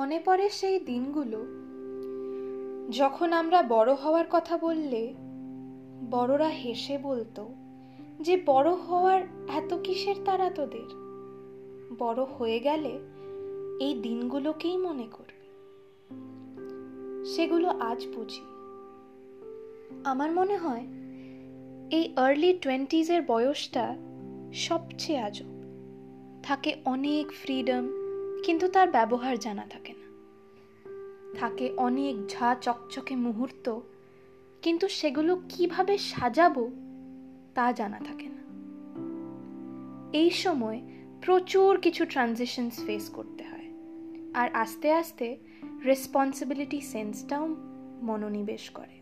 মনে পড়ে সেই দিনগুলো। যখন আমরা বড় হওয়ার কথা বললে, বড়রা হেসে বলতো যে, বড় হওয়ার এত কিসের তারা তোদের? বড় হয়ে গেলে এই দিনগুলোকেই মনে করবি সেগুলো আজ বুঝি। আমার মনে হয়, এই আর্লি টোয়েন্টিজের বয়সটা সবচেয়ে আজব। থাকে অনেক ফ্রিডম কিন্তু তার ব্যবহার জানা থাকে না। থাকে অনেক ঝা চকচকে মুহূর্ত, কিন্তু সেগুলো কীভাবে সাজাবো তা জানা থাকে না। এই সময় প্রচুর কিছু ট্রানজিশনস ফেস করতে হয়, আর আস্তে আস্তে রেসপন্সিবিলিটি সেন্সটাও মনোনিবেশ করে।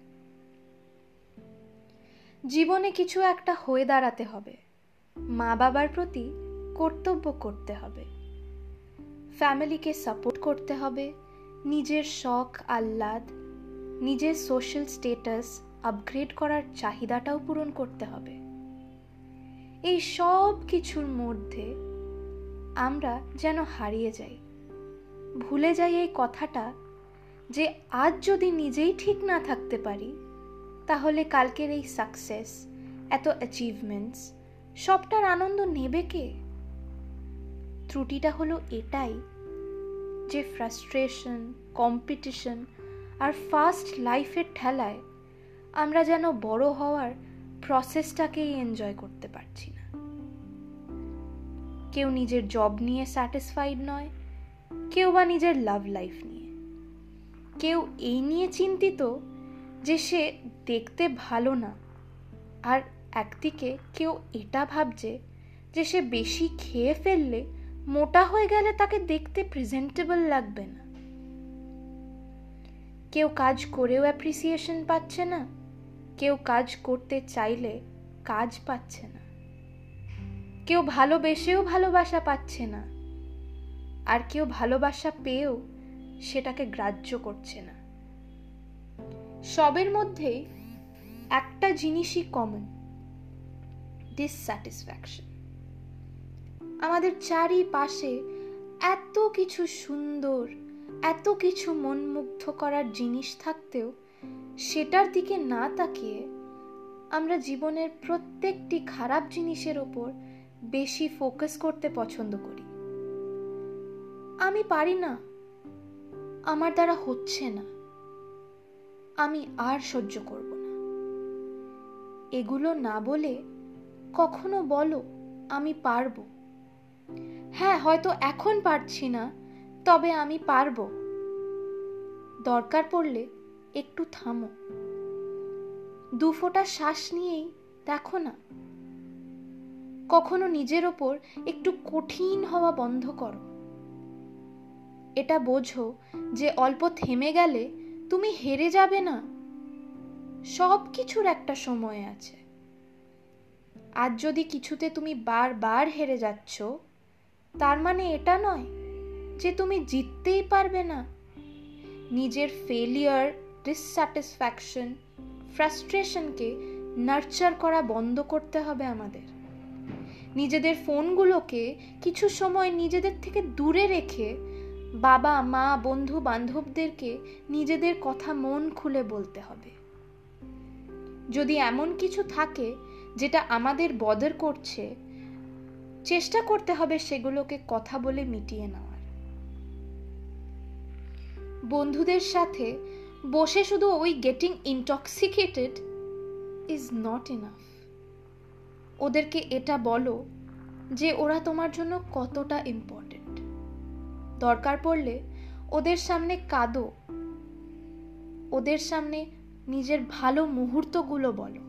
জীবনে কিছু একটা হয়ে দাঁড়াতে হবে মা বাবার প্রতি কর্তব্য করতে হবে। ফ্যামিলিকে সাপোর্ট করতে হবে, নিজের শখ, আহ্লাদ, নিজের সোশ্যাল স্টেটাস আপগ্রেড করার চাহিদাটাও পূরণ করতে হবে। এই সব কিছুর মধ্যে আমরা যেন হারিয়ে যাই। ভুলে যাই এই কথাটা যে আজ যদি নিজেই ঠিক না থাকতে পারি, তাহলে কালকের এই সাকসেস এত অ্যাচিভমেন্টস সবটার আনন্দ নেবে কে? ত্রুটিটা হলো এটাই যে ফ্রাস্ট্রেশন কম্পিটিশন আর ফাস্ট লাইফের ঠেলায় আমরা যেন বড় হওয়ার প্রসেসটাকেই এনজয় করতে পারছি না। কেউ নিজের জব নিয়ে স্যাটিসফাইড নয়, কেউ বা নিজের লাভ লাইফ নিয়ে। কেউ এই নিয়ে চিন্তিত যে সে দেখতে ভালো না আর একদিকে কেউ এটা ভাবছে যে সে বেশি খেয়ে ফেললে মোটা হয়ে গেলে তাকে দেখতে প্রেজেন্টেবল লাগবে না। কেউ কাজ করেও অ্যাপ্রিসিয়েশন পাচ্ছে না। কেউ কাজ করতে চাইলে কাজ পাচ্ছে না। কেউ ভালোবেসেও ভালোবাসা পাচ্ছে না। আর কেউ ভালোবাসা পেয়েও সেটাকে গ্রাহ্য করছে না। সবের মধ্যেই একটা জিনিসই কমন ডিসস্যাটিসফ্যাকশন আমাদের চারিপাশে এত কিছু সুন্দর, এত কিছু মনমুগ্ধ করার জিনিস থাকতেও সেটার দিকে না তাকিয়ে আমরা জীবনের প্রত্যেকটি খারাপ জিনিসের ওপর বেশি ফোকাস করতে পছন্দ করি। আমি পারি না। আমার দ্বারা হচ্ছে না। আমি আর সহ্য করব না। এগুলো না বলে কখনো বলো, আমি পারব। হ্যাঁ হয়তো এখন পারছি না, তবে আমি পারব। দরকার পড়লে একটু থামো। দু ফোঁটা শ্বাস নিয়েই দেখো না। কখনো নিজের ওপর একটু কঠিন হওয়া বন্ধ করো। এটা বোঝো যে অল্প থেমে গেলে তুমি হেরে যাবে না। সব কিছুর একটা সময় আছে। আজ যদি কিছুতে তুমি বারবার হেরে যাচ্ছ তার মানে এটা নয় যে তুমি জিততেই পারবে না। নিজের ফেলিয়ার ডিসস্যাটিসফ্যাকশন ফ্রাস্ট্রেশনকে নার্চার করা বন্ধ করতে হবে আমাদের। নিজেদের ফোনগুলোকে কিছু সময় নিজেদের থেকে দূরে রেখে বাবা, মা, বন্ধু, বান্ধবদেরকে নিজেদের কথা মন খুলে বলতে হবে। যদি এমন কিছু থাকে যেটা আমাদের বদর করছে চেষ্টা করতে হবে সেগুলোকে কথা বলে মিটিয়ে নেওয়ার। বন্ধুদের সাথে বসে শুধু ওই getting intoxicated is not enough ওদেরকে এটা বলো যে ওরা তোমার জন্য কতটা ইম্পর্টেন্ট দরকার পড়লে ওদের সামনে কাঁদো। ওদের সামনে নিজের ভালো মুহূর্তগুলো বলো।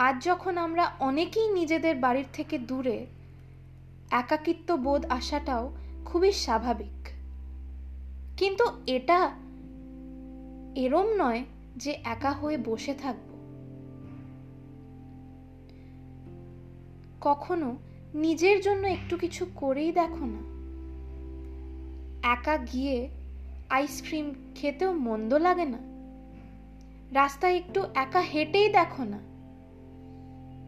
আজ যখন আমরা অনেকেই নিজেদের বাড়ির থেকে দূরে, একাকিত্ব বোধ আসাটাও খুবই স্বাভাবিক। কিন্তু এটা এরম নয় যে একা হয়ে বসে থাকব। কখনো নিজের জন্য একটু কিছু করেই দেখো না। একা গিয়ে আইসক্রিম খেতেও মন্দ লাগে না। রাস্তায় একটু একা হেঁটেই দেখো না।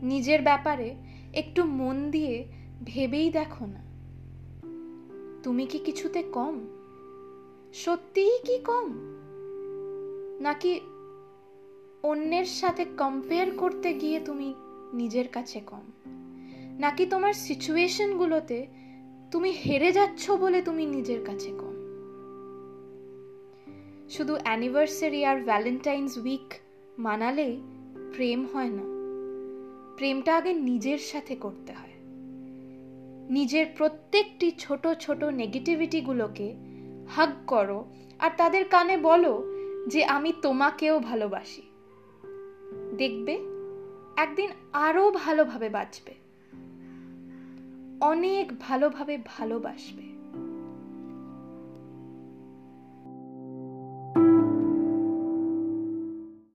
নিজের ব্যাপারে একটু মন দিয়ে ভেবেই দেখো না। তুমি কি কিছুতে কম? সত্যিই কি কম? নাকি অন্যের সাথে কম্পেয়ার করতে গিয়ে তুমি নিজের কাছে কম? নাকি তোমার সিচুয়েশনগুলোতে তুমি হেরে যাচ্ছ বলে তুমি নিজের কাছে কম? শুধু অ্যানিভার্সারি আর ভ্যালেন্টাইন্স উইক মানালেই প্রেম হয় না। প্রেমটা আগে নিজের সাথে করতে হয়। নিজের প্রত্যেকটি ছোট ছোট নেগেটিভিটিগুলোকে হাগ করো আর তাদের কানে বলো যে, আমি তোমাকেও ভালোবাসি। দেখবে, একদিন আরও ভালোভাবে বাঁচবে। অনেক ভালোভাবে ভালোবাসবে।